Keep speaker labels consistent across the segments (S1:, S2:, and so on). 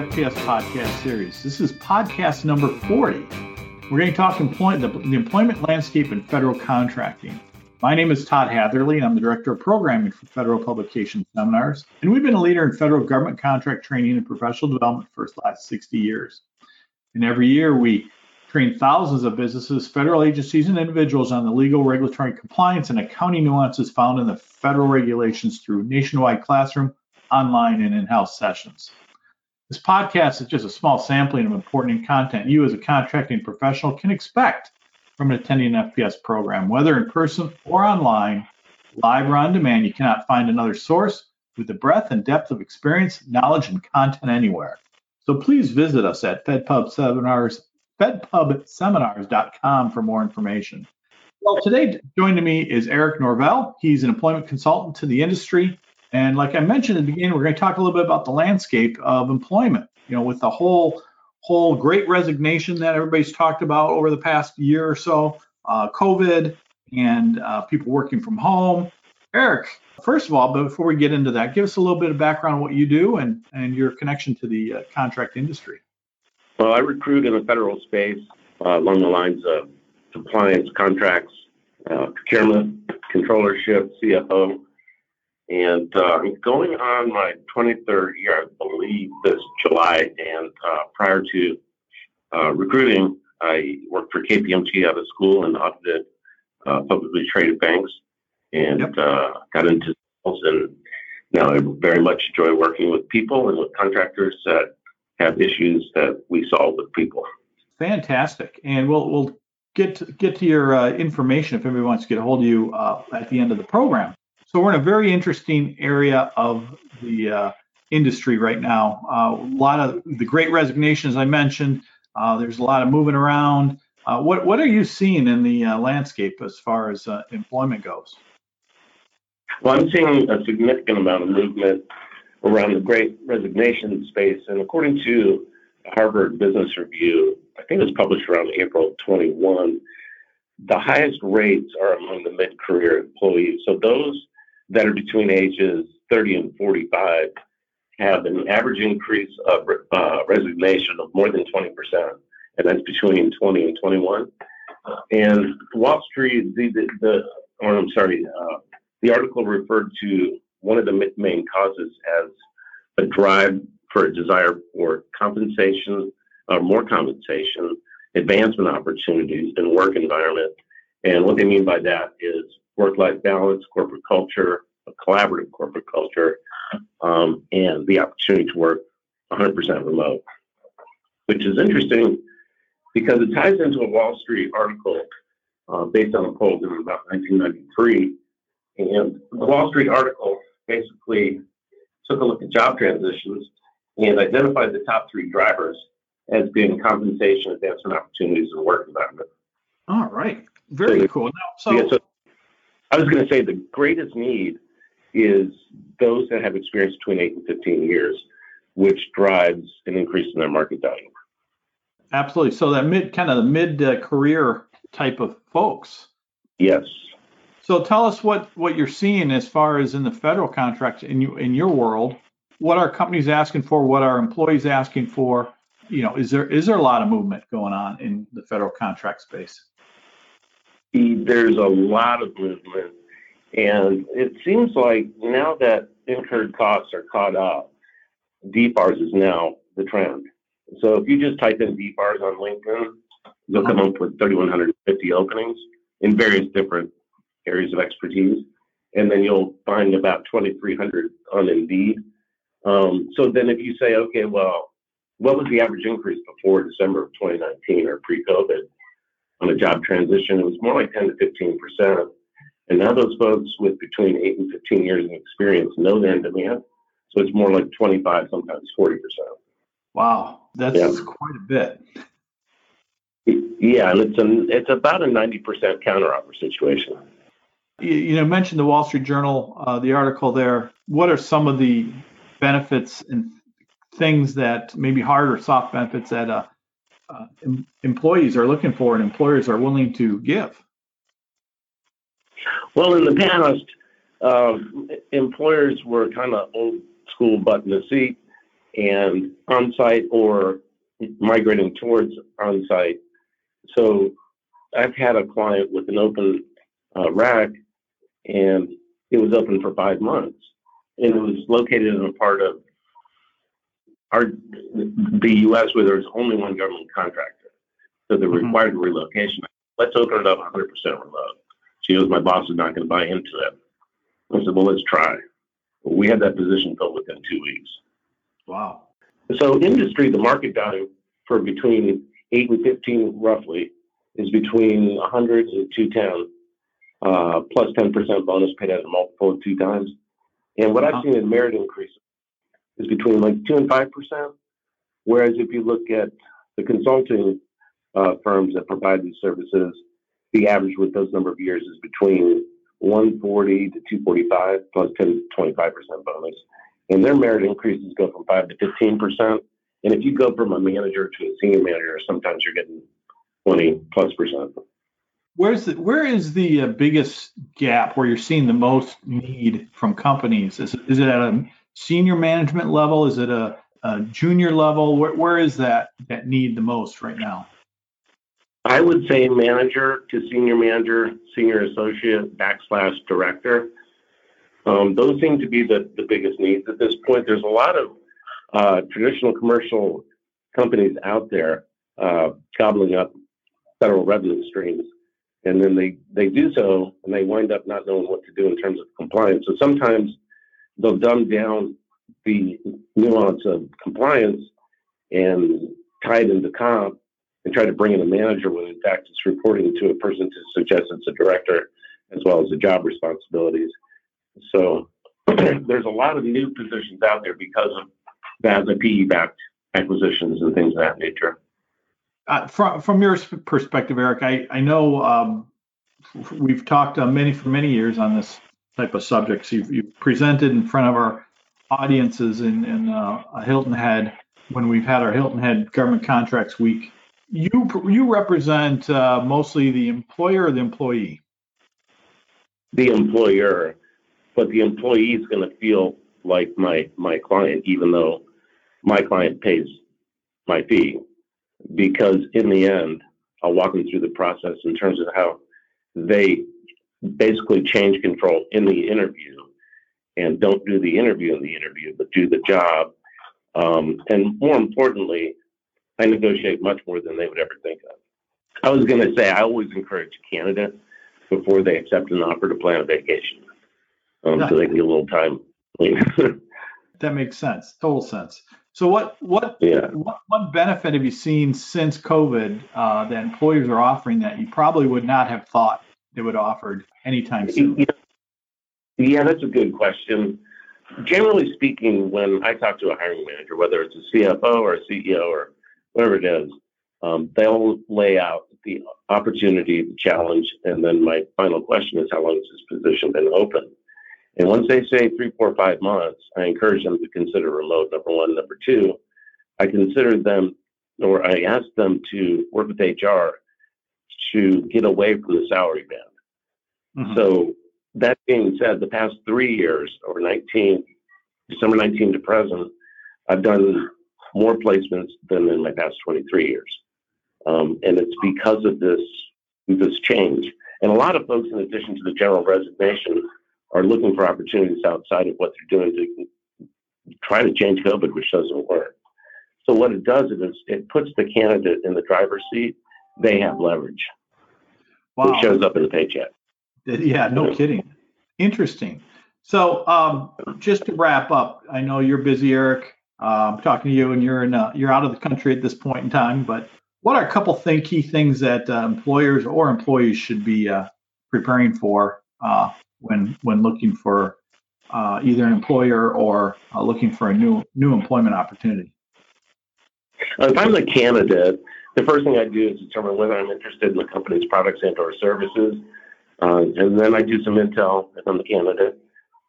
S1: FPS podcast series. This is podcast number 40. We're going to talk employ- the, the employment landscape and federal contracting. My name is Todd Hatherley, and I'm the Director of Programming for Federal Publication Seminars. And we've been a leader in federal government contract training and professional development for the last 60 years. And every year we train thousands of businesses, federal agencies, and individuals on the legal, regulatory compliance, and accounting nuances found in the federal regulations through nationwide classroom, online, and in house sessions. This podcast is just a small sampling of important content you, as a contracting professional, can expect from attending an FPS program, whether in person or online, live or on demand. You cannot find another source with the breadth and depth of experience, knowledge, and content anywhere. So please visit us at FedPub Seminars, fedpubseminars.com for more information. Well, today joining me is Eric Norvell. He's an employment consultant to the industry and like I mentioned at the beginning, we're going to talk a little bit about the landscape of employment. You know, with the whole whole great resignation that everybody's talked about over the past year or so, uh, COVID, and uh, people working from home. Eric, first of all, before we get into that, give us a little bit of background on what you do and, and your connection to the uh, contract industry.
S2: Well, I recruit in the federal space uh, along the lines of compliance, contracts, uh, procurement, controllership, CFO, and uh, I'm going on my 23rd year, I believe, this July. And uh, prior to uh, recruiting, I worked for KPMG out of school and audited uh, publicly traded banks and yep. Uh, got into sales. And now I very much enjoy working with people and with contractors that have issues that we solve with people.
S1: Fantastic. And we'll, we'll get to, get to your uh, information if anybody wants to get a hold of you at the end of the program. So we're in a very interesting area of the uh, industry right now. Uh, a lot of the great resignations I mentioned. Uh, there's a lot of moving around. Uh, what what are you seeing in the uh, landscape as far as uh, employment goes?
S2: Well, I'm seeing a significant amount of movement around the great resignation space, and according to Harvard Business Review, I think it was published around April 21. The highest rates are among the mid-career employees. So those that are between ages 30 and 45 have an average increase of uh, resignation of more than 20%, and that's between 20 and 21. And Wall Street, the, the, the or I'm sorry, uh, the article referred to one of the main causes as a drive for a desire for compensation, or uh, more compensation, advancement opportunities and work environment. And what they mean by that is work-life balance, corporate culture, a collaborative corporate culture, um, and the opportunity to work 100% remote, which is interesting because it ties into a Wall Street article uh, based on a poll in about 1993. And the Wall Street article basically took a look at job transitions and identified the top three drivers as being compensation, advancement opportunities, and work environment.
S1: All right. Very so cool. Now, so,
S2: yeah, so I was going to say the greatest need is those that have experience between 8 and 15 years, which drives an increase in their market value.
S1: Absolutely. So that mid kind of the mid uh, career type of folks.
S2: Yes.
S1: So tell us what what you're seeing as far as in the federal contract in you in your world. What are companies asking for? What are employees asking for? You know, is there is there a lot of movement going on in the federal contract space?
S2: There's a lot of movement and it seems like now that incurred costs are caught up, DFARS is now the trend. So if you just type in DFARS on LinkedIn, you'll come up with 3,150 openings in various different areas of expertise. And then you'll find about 2,300 on Indeed. Um, so then if you say, okay, well, what was the average increase before December of 2019 or pre-COVID on a job transition? It was more like 10 to 15 percent. And now those folks with between 8 and 15 years of experience know they're in demand. So it's more like 25, sometimes 40%.
S1: Wow, that's yeah. quite a bit.
S2: Yeah, and it's an it's about a 90% counteroffer situation.
S1: You, you know, mentioned the Wall Street Journal, uh, the article there. What are some of the benefits and things that maybe hard or soft benefits that uh, uh, em- employees are looking for and employers are willing to give?
S2: Well, in the past, um, employers were kind of old school button the seat. and on-site or migrating towards on-site. So I've had a client with an open uh, req, and it was open for five months, and it was located in a part of the U.S. where there's only one government contractor, so they mm-hmm. required relocation. Let's open it up 100% remote. She goes, my boss is not going to buy into it. I said, well, let's try. We had that position filled within two weeks.
S1: Wow.
S2: So industry, the market value for between eight and 15 roughly is between 100 and 210, uh, plus 10% bonus paid out a multiple of two times. And what I've uh-huh. seen in merit increase is between like two and five percent. Whereas if you look at the consulting uh, firms that provide these services, the average with those number of years is between 140 to 245 plus 10 to 25 percent bonus, and their merit increases go from five to 15 percent. And if you go from a manager to a senior manager, sometimes you're getting 20 plus percent.
S1: Where's the, where is the uh, biggest gap where you're seeing the most need from companies? Is, is it at a senior management level? Is it a, a junior level? Where, where is that that need the most right now?
S2: I would say manager to senior manager, senior associate, backslash director. Um, those seem to be the, the biggest needs at this point. There's a lot of uh, traditional commercial companies out there uh, gobbling up federal revenue streams. And then they, they do so and they wind up not knowing what to do in terms of compliance. So sometimes they'll dumb down the nuance of compliance and tie it into comp and try to bring in a manager when in fact it's reporting to a person to suggest it's a director as well as the job responsibilities. So there's a lot of new positions out there because of that, the PE backed acquisitions and things of that nature.
S1: Uh, from from your perspective, Eric, I I know um, we've talked uh, many for many years on this type of subjects. You've, you've presented in front of our audiences in, in uh, Hilton Head when we've had our Hilton Head Government Contracts Week. You you represent uh, mostly the employer or the employee?
S2: The employer, but the employee is going to feel like my my client, even though my client pays my fee, because in the end, I'll walk them through the process in terms of how they basically change control in the interview and don't do the interview in the interview, but do the job. Um, and more importantly, I negotiate much more than they would ever think of. I was going to say, I always encourage candidates before they accept an offer to plan a vacation um, so they can get a little time.
S1: that makes sense. Total sense. So what what, yeah. what what benefit have you seen since COVID uh, that employers are offering that you probably would not have thought they would offered anytime soon?
S2: Yeah, that's a good question. Generally speaking, when I talk to a hiring manager, whether it's a CFO or a CEO or whatever it is, um, they'll lay out the opportunity, the challenge, and then my final question is, how long has this position been open? And once they say three, four, five months, I encourage them to consider remote. Number one, number two, I consider them, or I ask them to work with HR to get away from the salary band. Mm-hmm. So that being said, the past three years, or 19, December 19 to present, I've done more placements than in my past 23 years. Um, and it's because of this, this change. And a lot of folks, in addition to the general resignation, are looking for opportunities outside of what they're doing to try to change COVID, which doesn't work. So what it does is it puts the candidate in the driver's seat. They have leverage. Wow. It shows up in the paycheck.
S1: Yeah, no kidding. Interesting. So, um, just to wrap up, I know you're busy, Eric. Uh, I'm talking to you, and you're in uh, you're out of the country at this point in time. But what are a couple think key things that uh, employers or employees should be uh, preparing for uh, when when looking for uh, either an employer or looking for a new new employment opportunity?
S2: If I'm the candidate, the first thing I do is determine whether I'm interested in the company's products and/or services. Uh, and then I do some intel on the candidate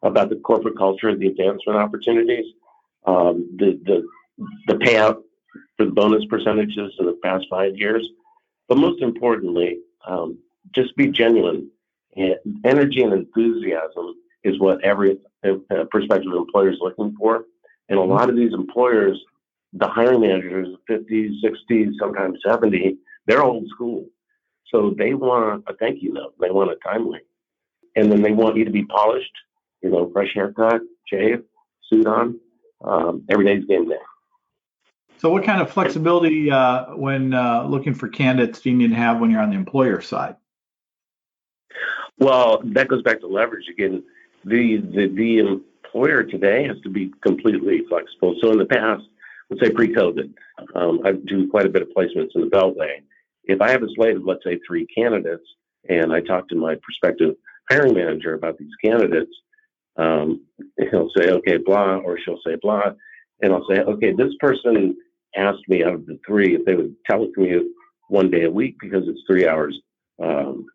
S2: about the corporate culture, the advancement opportunities, um, the, the, the payout for the bonus percentages in the past five years. But most importantly, um, just be genuine. Energy and enthusiasm is what every uh, prospective employer is looking for. And a lot of these employers, the hiring managers, 50, 60, sometimes 70, they're old school. So they want a thank you note. They want a timely. And then they want you to be polished, you know, fresh haircut, shave, suit on. Um, every day's game day.
S1: So, what kind of flexibility uh, when uh, looking for candidates do you need to have when you're on the employer side?
S2: Well, that goes back to leverage again. The the, the employer today has to be completely flexible. So, in the past, let's say pre-COVID, um, I do quite a bit of placements in the Beltway. If I have a slate of let's say three candidates, and I talk to my prospective hiring manager about these candidates, um, he'll say, okay, blah, or she'll say blah, and I'll say, okay, this person asked me out of the three if they would telecommute one day a week because it's three hours um,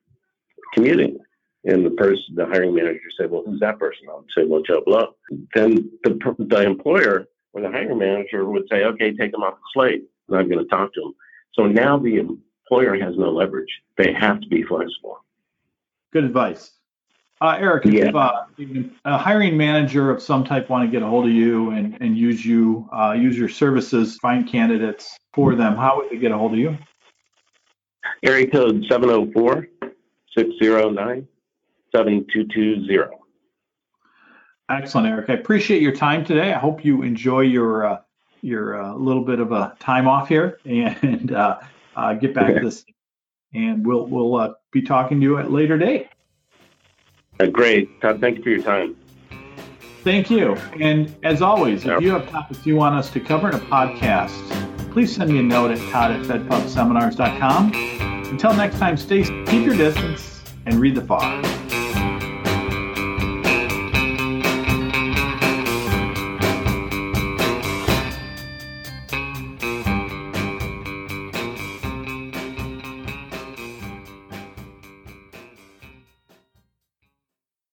S2: commuting. And the person, the hiring manager said, well, who's that person? I'll say, well, Joe Blow. Then the, the employer or the hiring manager would say, okay, take them off the slate. And I'm going to talk to them. So now the employer has no leverage. They have to be flexible.
S1: Good advice. Uh, Eric, if yeah. uh, a hiring manager of some type want to get a hold of you and, and use you, uh, use your services, find candidates for them, how would they get a hold of you?
S2: Area code 704 609 7220.
S1: Excellent, Eric. I appreciate your time today. I hope you enjoy your uh, your uh, little bit of a time off here and uh, get back to this. And we'll we'll be talking to you at a later date.
S2: Uh, great. Todd, thank you for your time.
S1: Thank you. And as always, if you have topics you want us to cover in a podcast, please send me a note at todd at fedpubseminars.com. Until next time, stay, keep your distance and read the FAR.